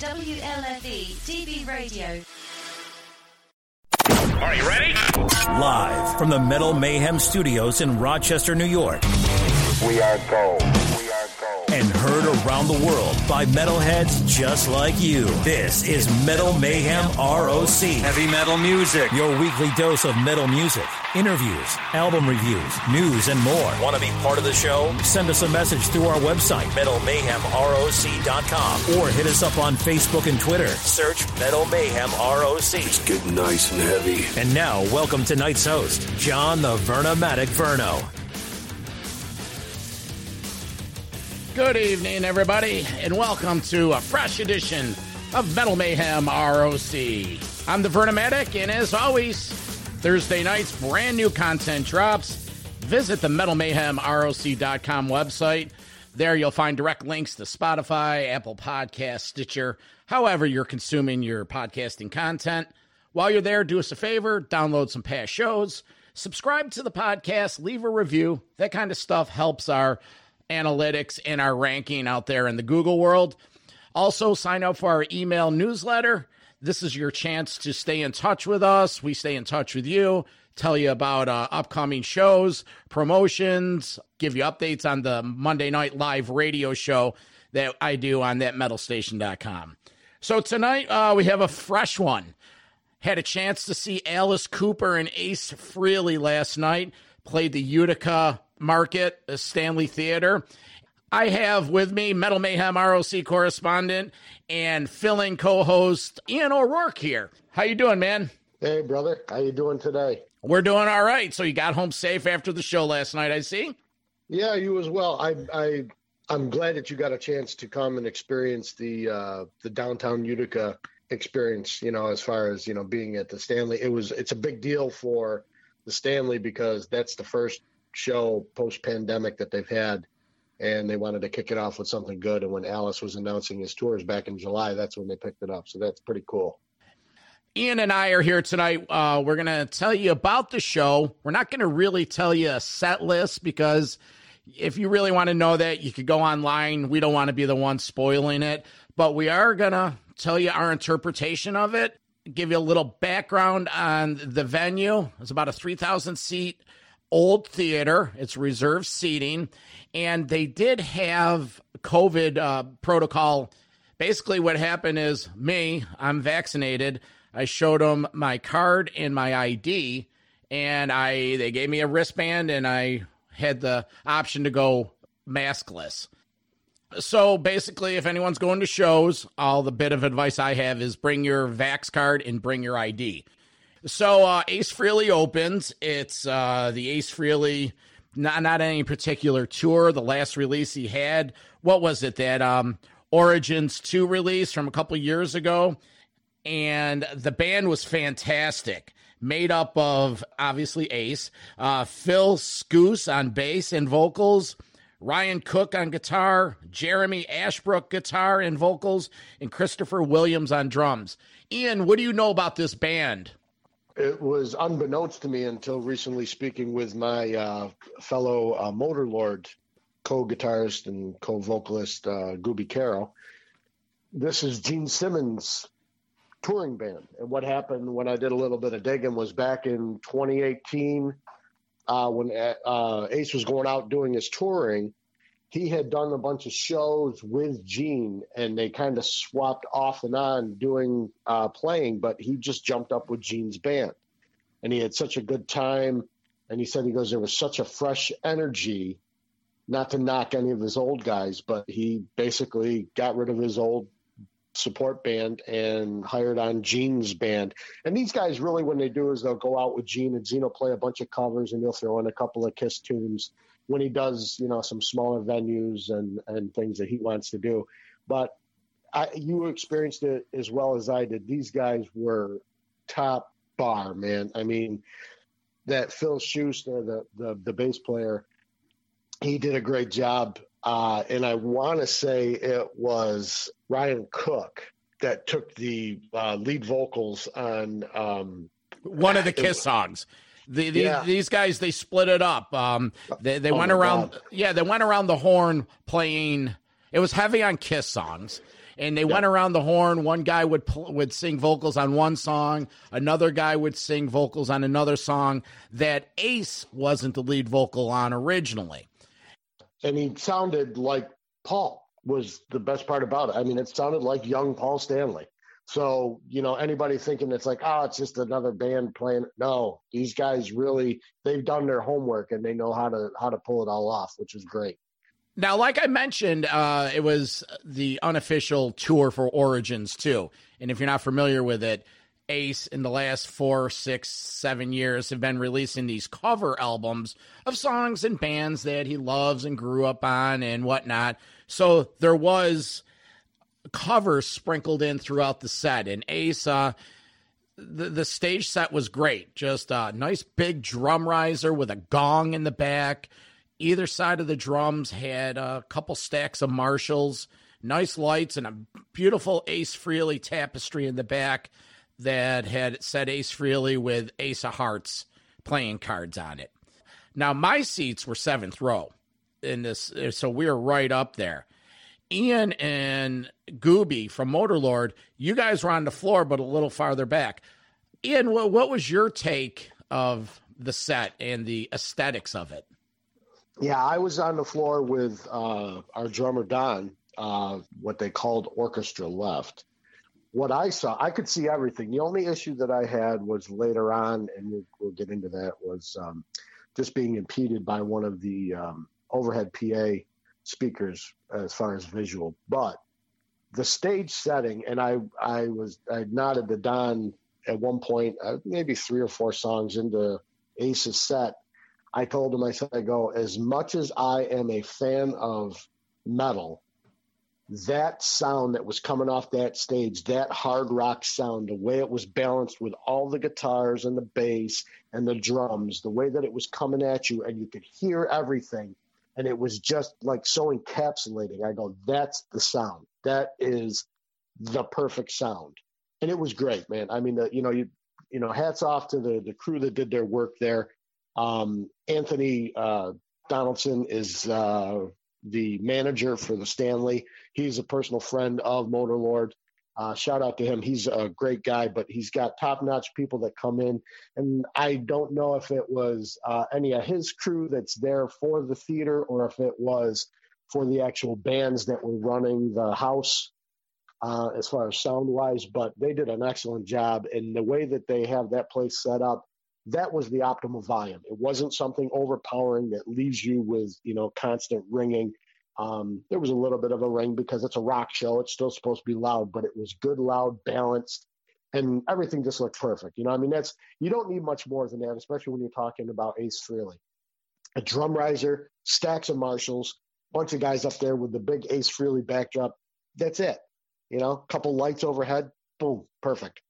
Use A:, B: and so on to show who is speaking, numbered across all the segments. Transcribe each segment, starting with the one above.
A: WLFE DB Radio.
B: Are you ready?
C: Live from the Metal Mayhem Studios in Rochester, New York.
D: We are gold. We are gold.
C: And heard around the world by metalheads just like you. This is Metal Mayhem ROC.
E: Heavy metal music.
C: Your weekly dose of metal music, interviews, album reviews, news, and more. Want to be part of the show? Send us a message through our website, metalmayhemroc.com, or hit us up on Facebook and Twitter. Search Metal Mayhem ROC.
F: It's getting nice and heavy.
C: And now, welcome tonight's host, Jon the Vernomatic Verno.
G: Good evening, everybody, and welcome to a fresh edition of Metal Mayhem ROC. I'm the Vernomatic, and as always, Thursday nights, brand new content drops. Visit the Metal Mayhem MetalMayhemROC.com website. There you'll find direct links to Spotify, Apple Podcast, Stitcher, however you're consuming your podcasting content. While you're there, do us a favor, download some past shows, subscribe to the podcast, leave a review. That kind of stuff helps our analytics and our ranking out there in the Google world. Also, sign up for our email newsletter. This is your chance to stay in touch with us. We stay in touch with you, tell you about uh, upcoming shows, promotions, give you updates on the Monday Night Live radio show that I do on thatmetalstation.com. So tonight uh, we have a fresh one. Had a chance to see Alice Cooper and Ace Frehley last night. Played the Utica Market, the Stanley Theater. I have with me Metal Mayhem ROC correspondent and filling co-host Ian O'Rourke here. How you doing, man?
H: Hey, brother. How you doing today?
G: We're doing all right. So you got home safe after the show last night, I see.
H: Yeah, you as well. I I I'm glad that you got a chance to come and experience the uh, the downtown Utica experience. You know, as far as you know, being at the Stanley, it was it's a big deal for the Stanley because that's the first show post pandemic that they've had, and they wanted to kick it off with something good. And when Alice was announcing his tours back in July, that's when they picked it up. So that's pretty cool.
G: Ian and I are here tonight. Uh, we're going to tell you about the show. We're not going to really tell you a set list because if you really want to know that, you could go online. We don't want to be the ones spoiling it, but we are going to tell you our interpretation of it, give you a little background on the venue. It's about a 3,000 seat old theater. It's reserved seating, and they did have COVID uh, protocol. Basically, what happened is me, I'm vaccinated. I showed them my card and my ID, and I they gave me a wristband, and I had the option to go maskless. So basically, if anyone's going to shows, all the bit of advice I have is bring your Vax card and bring your ID. So uh, Ace Frehley opens. It's uh, the Ace Frehley, not not any particular tour. The last release he had, what was it? That um, Origins two release from a couple years ago, and the band was fantastic. Made up of obviously Ace, uh, Phil Shouse on bass and vocals. Ryan Cook on guitar, Jeremy Asbrock guitar and vocals, and Christopher Williams on drums. Ian, what do you know about this band?
H: It was unbeknownst to me until recently speaking with my uh, fellow uh, Motorlord co-guitarist and co-vocalist uh, Gooby Carroll. This is Gene Simmons' touring band, and what happened when I did a little bit of digging was back in 2018 uh, when uh, Ace was going out doing his touring. He had done a bunch of shows with Gene, and they kind of swapped off and on doing uh, playing. But he just jumped up with Gene's band, and he had such a good time. And he said he goes there was such a fresh energy. Not to knock any of his old guys, but he basically got rid of his old support band and hired on Gene's band. And these guys really, when they do is they'll go out with Gene and Gene will play a bunch of covers and he'll throw in a couple of Kiss tunes when he does, you know, some smaller venues and, and things that he wants to do. But I, you experienced it as well as I did. These guys were top bar, man. I mean, that Phil Schuster, the, the, the bass player, he did a great job. Uh, and I want to say it was Ryan Cook that took the uh, lead vocals on um,
G: one of the Kiss songs. The, the
H: Yeah.
G: these guys they split it up. Um, they they
H: Oh
G: went around.
H: God.
G: Yeah, they went around the horn playing. It was heavy on Kiss songs, and they went around the horn. One guy would would sing vocals on one song, another guy would sing vocals on another song that Ace wasn't the lead vocal on originally.
H: And he sounded like Paul was the best part about it. I mean, it sounded like young Paul Stanley. So, you know, anybody thinking it's like, oh, it's just another band playing. No, these guys really they've done their homework and they know how to how to pull it all off, which is great.
G: Now, like I mentioned, uh, it was the unofficial tour for Origins too. And if you're not familiar with it, Ace in the last four, six, seven years have been releasing these cover albums of songs and bands that he loves and grew up on and whatnot. So there was covers sprinkled in throughout the set. And Ace, uh, the, the stage set was great. Just a nice big drum riser with a gong in the back. Either side of the drums had a couple stacks of Marshalls, nice lights, and a beautiful Ace Frehley tapestry in the back that had said Ace Frehley with Ace of Hearts playing cards on it. Now, my seats were seventh row in this, so we were right up there. Ian and Gooby from Motorlord, you guys were on the floor, but a little farther back. Ian, what, what was your take of the set and the aesthetics of it?
H: Yeah, I was on the floor with uh, our drummer Don, uh, what they called orchestra left. What I saw, I could see everything. The only issue that I had was later on, and we'll, we'll get into that, was um, just being impeded by one of the um, overhead PA speakers as far as visual, but the stage setting, and I I was I nodded to Don at one point, uh, maybe three or four songs into Ace's set. I told him, I said, I go, as much as I am a fan of metal, that sound that was coming off that stage, that hard rock sound, the way it was balanced with all the guitars and the bass and the drums, the way that it was coming at you and you could hear everything and it was just like so encapsulating. I go, that's the sound. That is the perfect sound, and it was great, man. I mean, the, you know, you you know, hats off to the the crew that did their work there. Um, Anthony uh, Donaldson is uh, the manager for the Stanley. He's a personal friend of Motorlord. Uh, shout out to him. He's a great guy, but he's got top notch people that come in. And I don't know if it was uh, any of his crew that's there for the theater or if it was for the actual bands that were running the house uh, as far as sound wise, but they did an excellent job. And the way that they have that place set up, that was the optimal volume. It wasn't something overpowering that leaves you with, you know, constant ringing. Um, there was a little bit of a ring because it's a rock show. It's still supposed to be loud, but it was good, loud, balanced, and everything just looked perfect. You know, I mean, that's you don't need much more than that, especially when you're talking about Ace Frehley. A drum riser, stacks of Marshalls, bunch of guys up there with the big Ace Frehley backdrop. That's it. You know, couple lights overhead, boom, perfect.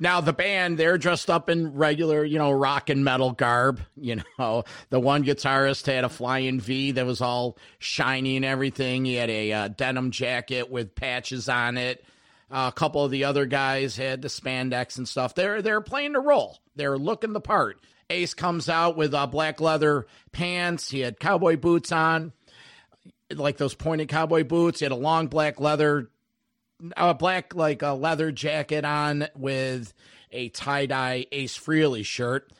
G: Now the band, they're dressed up in regular, you know, rock and metal garb. You know, the one guitarist had a flying V that was all shiny and everything. He had a uh, denim jacket with patches on it. Uh, a couple of the other guys had the spandex and stuff. They're they're playing the role. They're looking the part. Ace comes out with uh, black leather pants. He had cowboy boots on, like those pointed cowboy boots. He had a long black leather a black like a leather jacket on with a tie dye Ace Frehley shirt.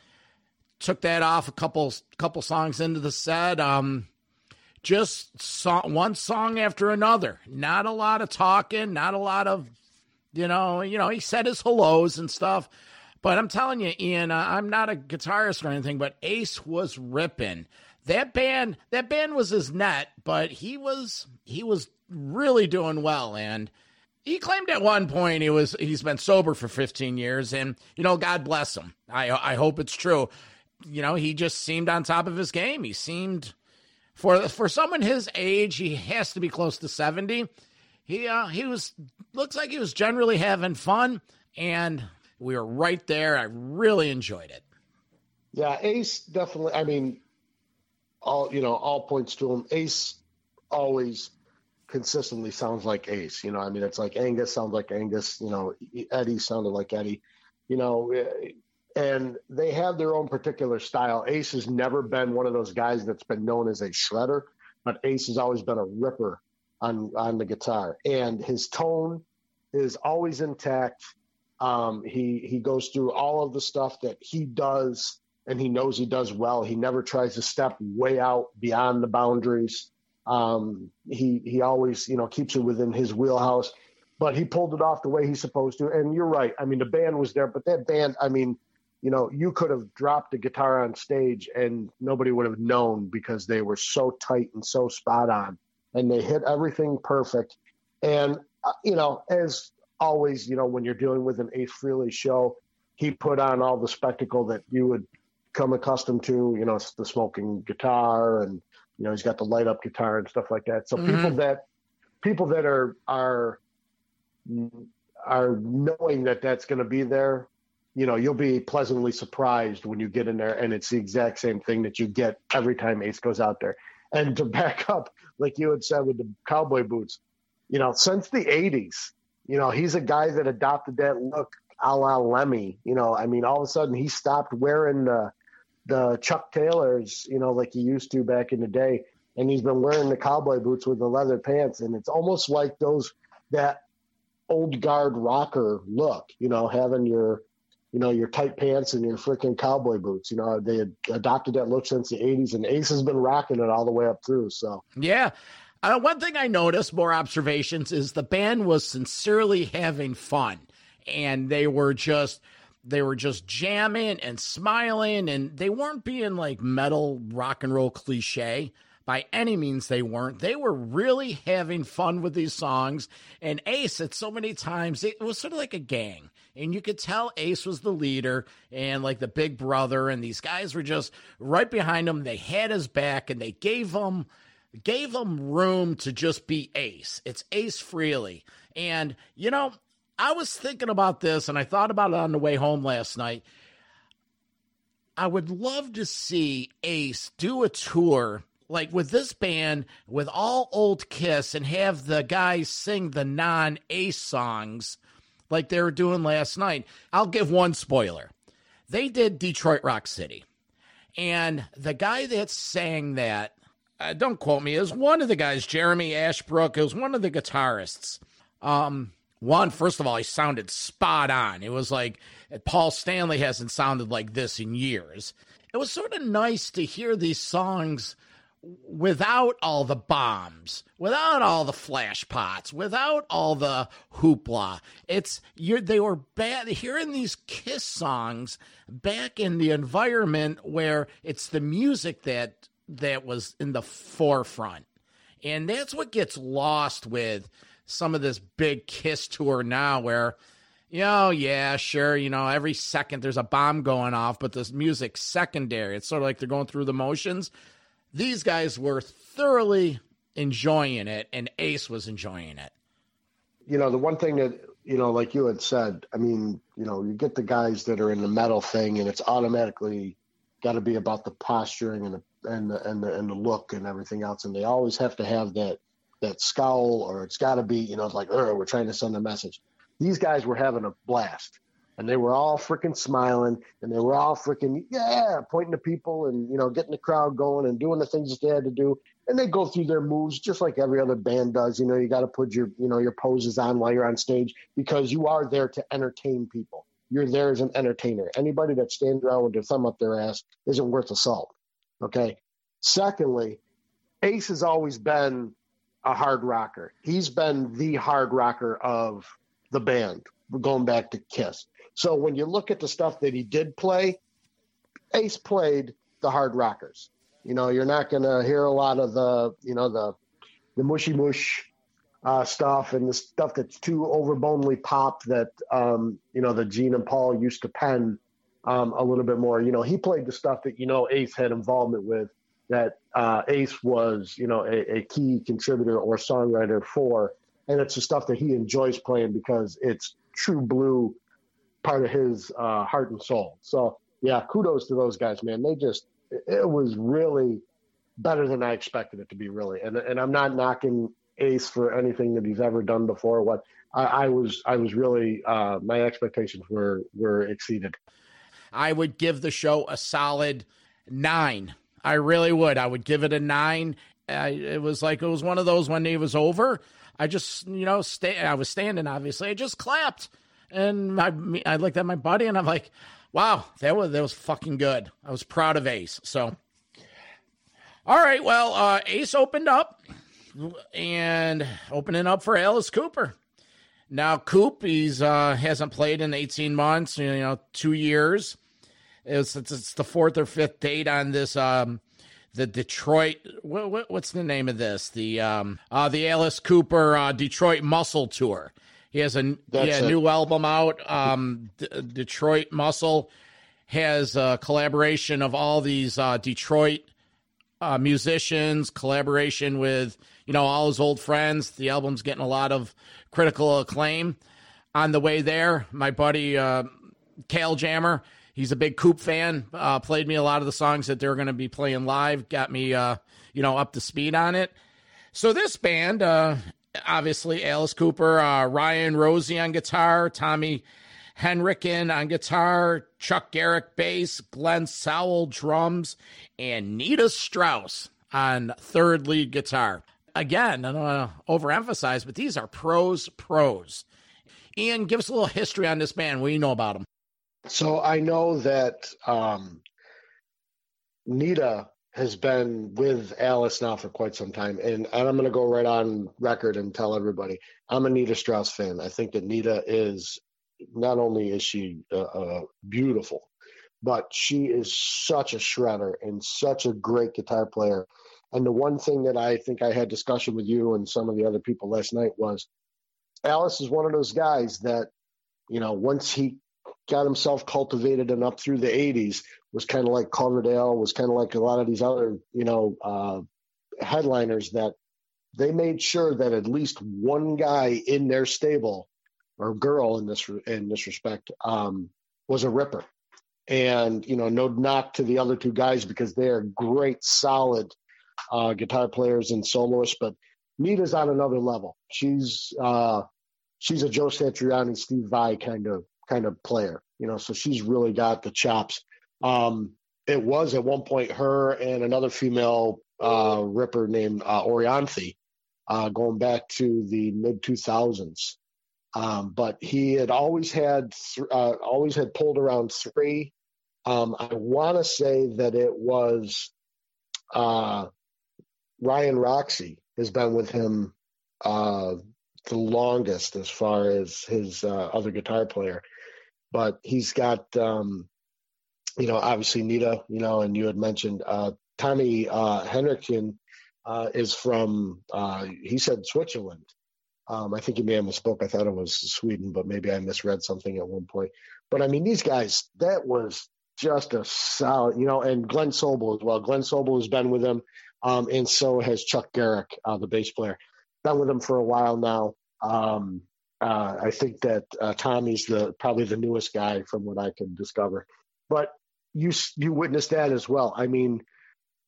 G: Took that off a couple couple songs into the set. Um, just saw one song after another. Not a lot of talking. Not a lot of, you know, you know. He said his hellos and stuff. But I'm telling you, Ian, uh, I'm not a guitarist or anything, but Ace was ripping. That band, that band was his net, but he was he was really doing well, and he claimed at one point he was he's been sober for 15 years and you know god bless him. I i hope it's true. You know he just seemed on top of his game. He seemed for for someone his age he has to be close to 70 he uh he was looks like he was generally having fun and we were right there. I really enjoyed it.
H: Yeah ace definitely i mean all you know all points to him. Ace always consistently sounds like Ace. You know, I mean, it's like Angus sounds like Angus. You know, Eddie sounded like Eddie. You know, and they have their own particular style. Ace has never been one of those guys that's been known as a shredder, but Ace has always been a ripper on on the guitar, and his tone is always intact. Um, he he goes through all of the stuff that he does, and he knows he does well. He never tries to step way out beyond the boundaries. Um, he he always you know keeps it within his wheelhouse, but he pulled it off the way he's supposed to. And you're right. I mean, the band was there, but that band, I mean, you know, you could have dropped a guitar on stage and nobody would have known because they were so tight and so spot on, and they hit everything perfect. And uh, you know, as always, you know, when you're dealing with an Ace Frehley show, he put on all the spectacle that you would come accustomed to. You know, the smoking guitar and you know he's got the light up guitar and stuff like that. So mm-hmm. people that people that are are are knowing that that's going to be there, you know, you'll be pleasantly surprised when you get in there and it's the exact same thing that you get every time Ace goes out there. And to back up, like you had said with the cowboy boots, you know, since the 80s, you know, he's a guy that adopted that look a la Lemmy. You know, I mean, all of a sudden he stopped wearing the the Chuck Taylors, you know, like he used to back in the day, and he's been wearing the cowboy boots with the leather pants, and it's almost like those that old guard rocker look, you know, having your you know, your tight pants and your freaking cowboy boots. You know, they adopted that look since the 80s, and Ace has been rocking it all the way up through. So,
G: yeah. Uh, one thing I noticed, more observations, is the band was sincerely having fun, and they were just they were just jamming and smiling and they weren't being like metal rock and roll cliche by any means they weren't. They were really having fun with these songs and ace at so many times it was sort of like a gang and you could tell ace was the leader and like the big brother and these guys were just right behind him. They had his back and they gave him gave him room to just be ace. It's ace Frehley and you know I was thinking about this and I thought about it on the way home last night. I would love to see Ace do a tour like with this band with all old Kiss and have the guys sing the non Ace songs like they were doing last night. I'll give one spoiler. They did Detroit Rock City. And the guy that sang that, uh, don't quote me, is one of the guys, Jeremy Asbrock, is one of the guitarists. Um, one, first of all, he sounded spot on. It was like Paul Stanley hasn't sounded like this in years. It was sort of nice to hear these songs without all the bombs, without all the flash pots, without all the hoopla. It's you they were bad hearing these Kiss songs back in the environment where it's the music that that was in the forefront. And that's what gets lost with some of this big Kiss tour now where, you know, yeah, sure, you know, every second there's a bomb going off, but this music's secondary. It's sort of like they're going through the motions. These guys were thoroughly enjoying it, and Ace was enjoying it.
H: You know, the one thing that, you know, like you had said, I mean, you know, you get the guys that are in the metal thing, and it's automatically got to be about the posturing and the and the, and the and the look and everything else, and they always have to have that that scowl or it's got to be, you know, it's like, oh, we're trying to send a message. These guys were having a blast and they were all freaking smiling and they were all freaking, yeah, pointing to people and, you know, getting the crowd going and doing the things that they had to do. And they go through their moves just like every other band does. You know, you got to put your, you know, your poses on while you're on stage because you are there to entertain people. You're there as an entertainer. Anybody that stands around with their thumb up their ass isn't worth a salt. Okay. Secondly, Ace has always been a hard rocker. He's been the hard rocker of the band, going back to Kiss. So when you look at the stuff that he did play, Ace played the hard rockers. You know, you're not going to hear a lot of the, you know, the the mushy mush uh, stuff and the stuff that's too overbonely pop that, um, you know, the Gene and Paul used to pen um, a little bit more. You know, he played the stuff that, you know, Ace had involvement with that uh, Ace was, you know, a, a, key contributor or songwriter for, and it's the stuff that he enjoys playing because it's true blue, part of his uh, heart and soul. So yeah, kudos to those guys, man. They just, it was really better than I expected it to be, really. And and I'm not knocking Ace for anything that he's ever done before. What I, I was, I was really, uh, my expectations were were exceeded.
G: I would give the show a solid nine I really would. I would give it a nine. I, it was like it was one of those when it was over. I just you know stay. I was standing obviously. I just clapped, and I I looked at my buddy and I'm like, wow, that was that was fucking good. I was proud of Ace. So, all right, well, uh, Ace opened up and opening up for Alice Cooper. Now Coop, he's uh, hasn't played in 18 months, you know, two years. It's, it's, it's the fourth or fifth date on this um, the Detroit. What, what, what's the name of this? The um, uh, the Alice Cooper uh, Detroit Muscle Tour. He has a yeah, new album out. Um, D- Detroit Muscle has a collaboration of all these uh, Detroit uh, musicians, collaboration with you know all his old friends. The album's getting a lot of critical acclaim. On the way there, my buddy uh, Kale Jammer he's a big Coop fan. Uh, played me a lot of the songs that they're going to be playing live. Got me, uh, you know, up to speed on it. So this band, uh, obviously Alice Cooper, uh, Ryan Roxie on guitar, Tommy Henriksen on guitar, Chuck Garrick bass, Glenn Sobel drums, and Nita Strauss on third lead guitar. Again, I don't want to overemphasize, but these are pros, pros. Ian, give us a little history on this band. You know about them?
H: So I know that um, Nita has been with Alice now for quite some time, and, and I'm going to go right on record and tell everybody I'm a Nita Strauss fan. I think that Nita is not only is she uh, uh, beautiful, but she is such a shredder and such a great guitar player. And the one thing that I think I had discussion with you and some of the other people last night was Alice is one of those guys that, you know, once he got himself cultivated and up through the 80s was kind of like Coverdale, was kind of like a lot of these other, you know, uh, headliners that they made sure that at least one guy in their stable or girl in this in this respect um, was a ripper. And you know, no knock to the other two guys because they are great, solid uh, guitar players and soloists. But Nita's on another level. She's uh, she's a Joe Satriani, Steve Vai kind of kind of player, you know, so she's really got the chops. Um, it was at one point her and another female uh, ripper named uh, uh, going back to the mid 2000s. Um, but he had always had th- uh, always had pulled around three. Um, I want to say that it was uh, Ryan Roxie has been with him uh, the longest as far as his uh, other guitar player but he's got, um, you know, obviously Nita, you know, and you had mentioned uh, Tommy uh, Henriksen uh, is from, uh, he said Switzerland. Um, I think he may have misspoke. I thought it was Sweden, but maybe I misread something at one point. But I mean, these guys, that was just a solid, you know, and Glenn Sobel as well. Glenn Sobel has been with them, um, and so has Chuck Garrick, uh, the bass player. Been with them for a while now. Um, uh, I think that uh, Tommy's the probably the newest guy from what I can discover. But you you witnessed that as well. I mean,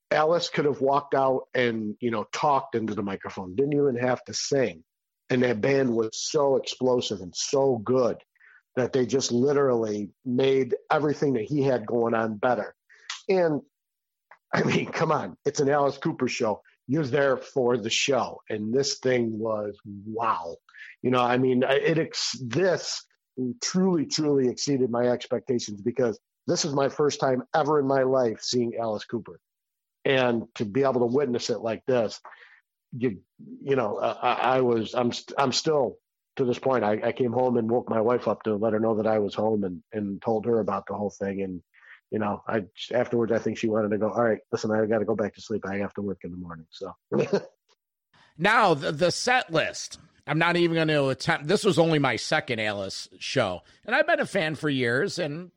H: Alice could have walked out and you know talked into the microphone, didn't even have to sing, and that band was so explosive and so good that they just literally made everything that he had going on better. And I mean, come on, it's an Alice Cooper show. You're there for the show, and this thing was wow. You know, I mean, it ex- this truly, truly exceeded my expectations because this is my first time ever in my life seeing Alice Cooper, and to be able to witness it like this, you, you know, I, I was, I'm, I'm still to this point. I, I came home and woke my wife up to let her know that I was home and and told her about the whole thing and you know, I afterwards I think she wanted to go. All right, listen, I got to go back to sleep. I have to work in the morning. So
G: now the, the set list. I'm not even going to attempt. This was only my second Alice show, and I've been a fan for years. And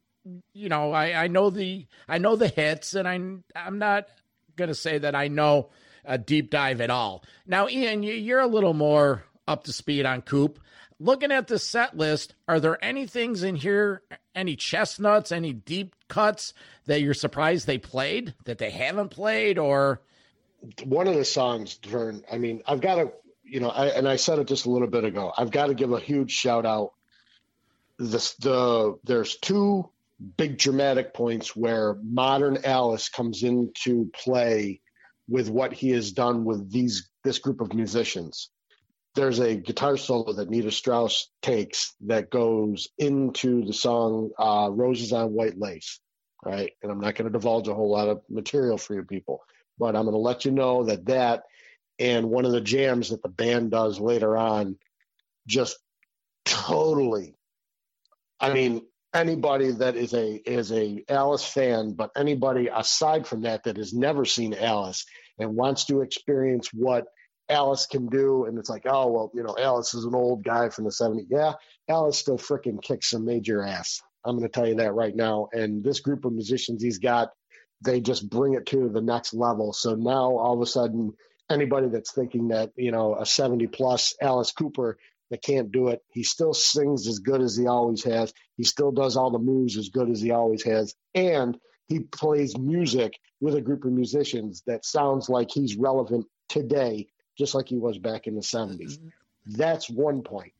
G: you know, I, I know the I know the hits, and I'm I'm not going to say that I know a deep dive at all. Now, Ian, you're a little more up to speed on Coop. Looking at the set list, are there any things in here, any chestnuts, any deep cuts that you're surprised they played that they haven't played, or
H: one of the songs, Vern? I mean, I've got to you know, I, and I said it just a little bit ago. I've got to give a huge shout out. This the there's two big dramatic points where modern Alice comes into play with what he has done with these this group of musicians. There's a guitar solo that Nita Strauss takes that goes into the song uh, "Roses on White Lace," right? And I'm not going to divulge a whole lot of material for you people, but I'm going to let you know that that and one of the jams that the band does later on just totally. I mean, anybody that is a is a Alice fan, but anybody aside from that that has never seen Alice and wants to experience what Alice can do, and it's like, oh well, you know, Alice is an old guy from the '70s. Yeah, Alice still freaking kicks some major ass. I'm going to tell you that right now. And this group of musicians he's got, they just bring it to the next level. So now all of a sudden, anybody that's thinking that you know a 70 plus Alice Cooper that can't do it. He still sings as good as he always has. He still does all the moves as good as he always has. And he plays music with a group of musicians that sounds like he's relevant today, just like he was back in the 70s. Mm-hmm. That's one point.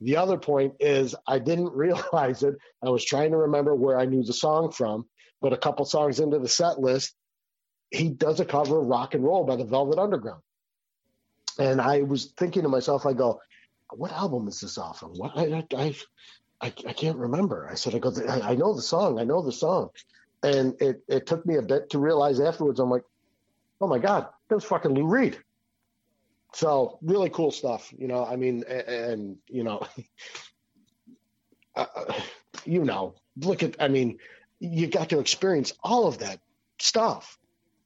H: The other point is I didn't realize it. I was trying to remember where I knew the song from, but a couple songs into the set list, he does a cover of rock and roll by the Velvet Underground. And I was thinking to myself, I go, what album is this off of? What I I I, I can't remember. I said, I go, I, I know the song, I know the song, and it it took me a bit to realize afterwards. I'm like, oh my god, that was fucking Lou Reed. So really cool stuff, you know. I mean, and, and you know, uh, you know, look at. I mean, you got to experience all of that stuff.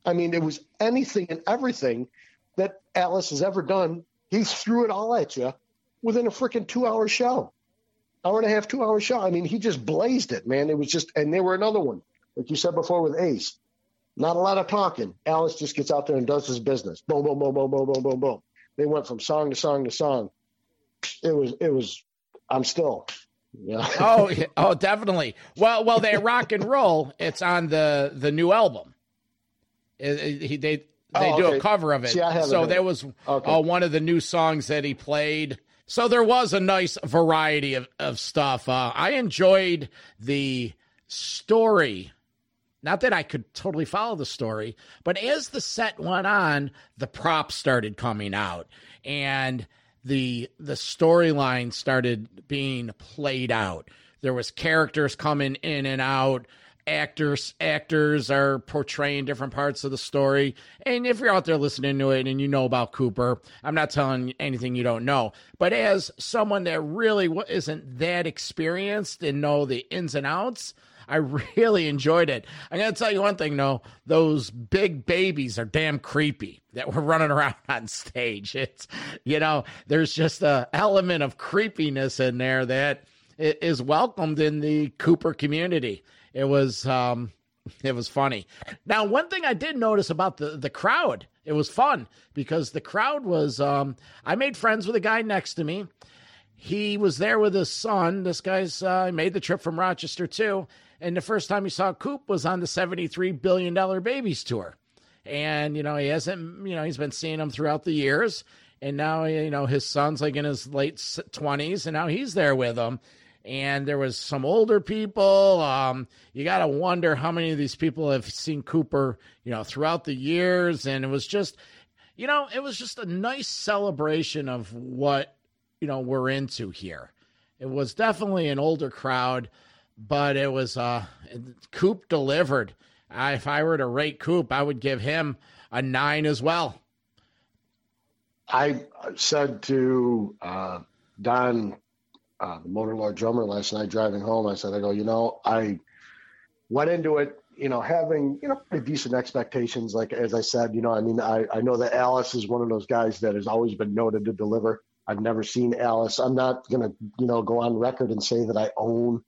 H: I mean, it was anything and everything that Alice has ever done. He threw it all at you within a freaking two hour show, hour and a half, two hour show. I mean, he just blazed it, man. It was just, and they were another one, like you said before with Ace. Not a lot of talking. Alice just gets out there and does his business. Boom, boom, boom, boom, boom, boom, boom, boom. They went from song to song to song. It was, it was. I'm still. Oh, yeah.
G: oh, oh, definitely. Well, well, they rock and roll. It's on the the new album. He they they oh, do a cover of it. See, so that was okay. uh, one of the new songs that he played. So there was a nice variety of, of stuff. Uh, I enjoyed the story. Not that I could totally follow the story, but as the set went on, the props started coming out and the the storyline started being played out. There was characters coming in and out actors actors are portraying different parts of the story and if you're out there listening to it and you know about cooper i'm not telling anything you don't know but as someone that really isn't that experienced and know the ins and outs I really enjoyed it. I'm to tell you one thing, though. Those big babies are damn creepy that were running around on stage. It's, you know, there's just a element of creepiness in there that is welcomed in the Cooper community. It was um, it was funny. Now, one thing I did notice about the the crowd, it was fun because the crowd was. Um, I made friends with a guy next to me. He was there with his son. This guy's uh, made the trip from Rochester too, and the first time he saw Coop was on the seventy three billion dollar babies tour. And you know he hasn't, you know, he's been seeing them throughout the years, and now you know his son's like in his late twenties, and now he's there with them and there was some older people. Um, you got to wonder how many of these people have seen Cooper, you know, throughout the years, and it was just, you know, it was just a nice celebration of what you know we're into here. It was definitely an older crowd, but it was uh, Coop delivered. I, if I were to rate Coop, I would give him a nine as well.
H: I said to uh, Don uh, the Motor Lord drummer last night driving home. I said, I go, you know, I went into it, you know, having, you know, pretty decent expectations. Like, as I said, you know, I mean, I, I know that Alice is one of those guys that has always been noted to deliver. I've never seen Alice. I'm not going to, you know, go on record and say that I own,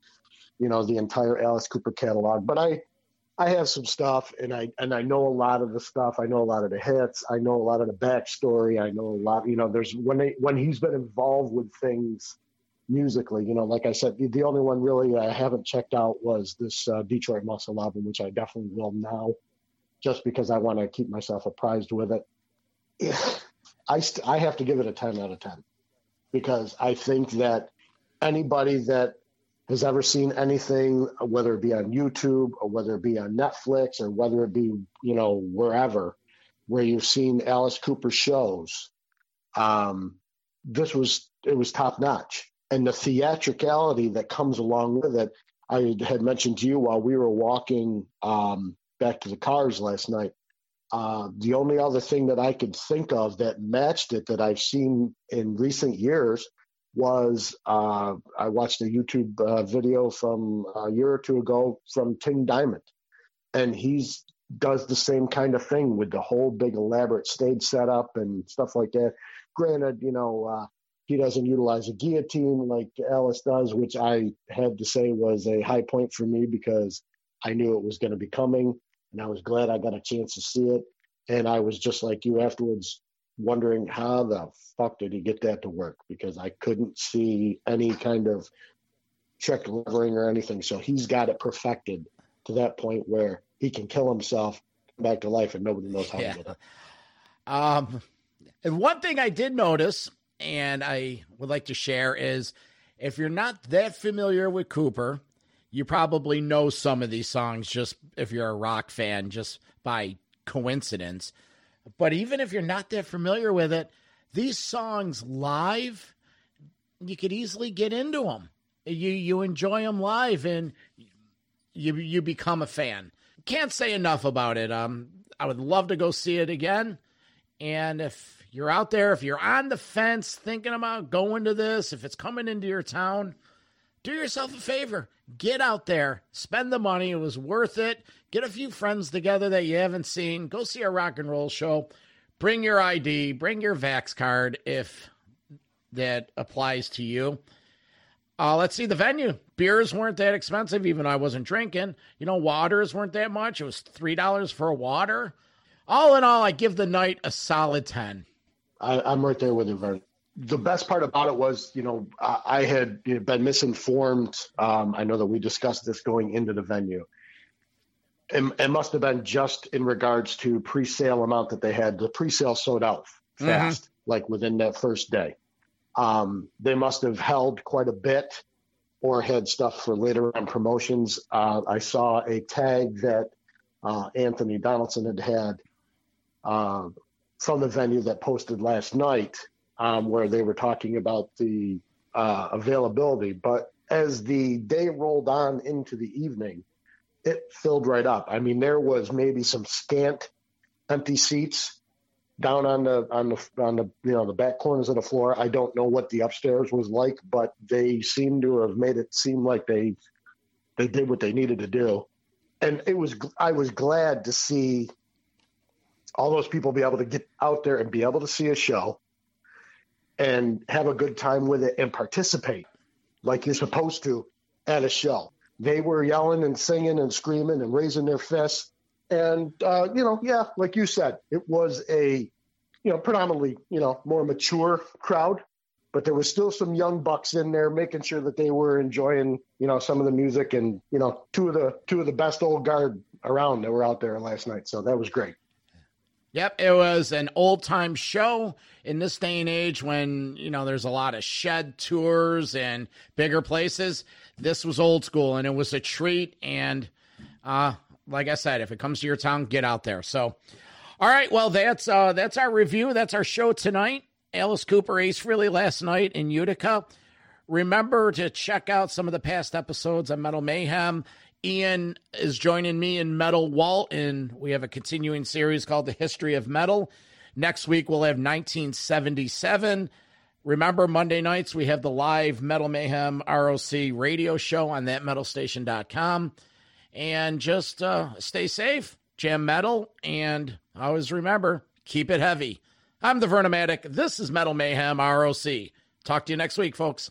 H: you know, the entire Alice Cooper catalog, but I, I have some stuff and I and I know a lot of the stuff. I know a lot of the hits. I know a lot of the backstory. I know a lot, you know, there's when they when he's been involved with things musically. You know, like I said, the, the only one really I haven't checked out was this uh, Detroit Muscle album, which I definitely will now, just because I want to keep myself apprised with it. Yeah, I st- I have to give it a ten out of ten because I think that anybody that has ever seen anything, whether it be on YouTube or whether it be on Netflix or whether it be you know wherever, where you've seen Alice Cooper shows, um, this was it was top notch, and the theatricality that comes along with it. I had mentioned to you while we were walking um, back to the cars last night. Uh, the only other thing that I could think of that matched it that I've seen in recent years was uh, I watched a YouTube uh, video from a year or two ago from King Diamond, and he's does the same kind of thing with the whole big elaborate stage setup and stuff like that. Granted, you know, uh, he doesn't utilize a guillotine like Alice does, which I had to say was a high point for me because I knew it was going to be coming, and I was glad I got a chance to see it. And I was just like you afterwards, wondering how the fuck did he get that to work because I couldn't see any kind of check levering or anything. So he's got it perfected to that point where he can kill himself back to life and nobody knows how yeah. to get it.
G: Um, and one thing I did notice and I would like to share is if you're not that familiar with Cooper, you probably know some of these songs just if you're a rock fan, just by coincidence. But even if you're not that familiar with it, these songs live, you could easily get into them. You you enjoy them live, and you you become a fan. Can't say enough about it. Um, I would love to go see it again. And if you're out there, if you're on the fence thinking about going to this, if it's coming into your town, do yourself a favor. Get out there, spend the money. It was worth it. Get a few friends together that you haven't seen. Go see a rock and roll show. Bring your ID, bring your Vax card if that applies to you. Uh, let's see the venue. Beers weren't that expensive, even though I wasn't drinking. You know, waters weren't that much. It was three dollars for a water. All in all, I give the night a solid ten.
H: I, am right there with you, Vern. The best part about it was, you know, I, I had you know, been misinformed. Um, I know that we discussed this going into the venue. It, it, must have been just in regards to pre-sale amount that they had. The pre-sale sold out fast, mm-hmm. like within that first day. Um, they must have held quite a bit or had stuff for later on promotions. Uh, I saw a tag that uh, Anthony Donaldson had had uh, from the venue that posted last night, um, where they were talking about the uh, availability. But as the day rolled on into the evening, it filled right up. I mean, there was maybe some scant empty seats down on the on the on the you know the back corners of the floor. I don't know what the upstairs was like, but they seem to have made it seem like they they did what they needed to do. And it was I was glad to see all those people be able to get out there and be able to see a show and have a good time with it and participate like you're supposed to at a show. They were yelling and singing and screaming and raising their fists and, uh, you know, yeah, like you said, it was a, you know, predominantly, you know, more mature crowd, but there was still some young bucks in there making sure that they were enjoying, you know, some of the music and, you know, two of the two of the best old guard around that were out there last night. So that was great.
G: Yep, it was an old time show in this day and age when, you know, there's a lot of shed tours and bigger places. This was old school and it was a treat and uh like I said, if it comes to your town, get out there. So, all right, well, that's uh, that's our review. That's our show tonight. Alice Cooper Ace Frehley last night in Utica. Remember to check out some of the past episodes of Metal Mayhem. Ian is joining me in Metal Walt, and we have a continuing series called The History of Metal. Next week, we'll have 1977. Remember, Monday nights, we have the live Metal Mayhem ROC radio show on thatmetalstation.com and just uh, stay safe, jam metal, and always remember keep it heavy. I'm the Vernomatic. This is Metal Mayhem ROC. Talk to you next week, folks.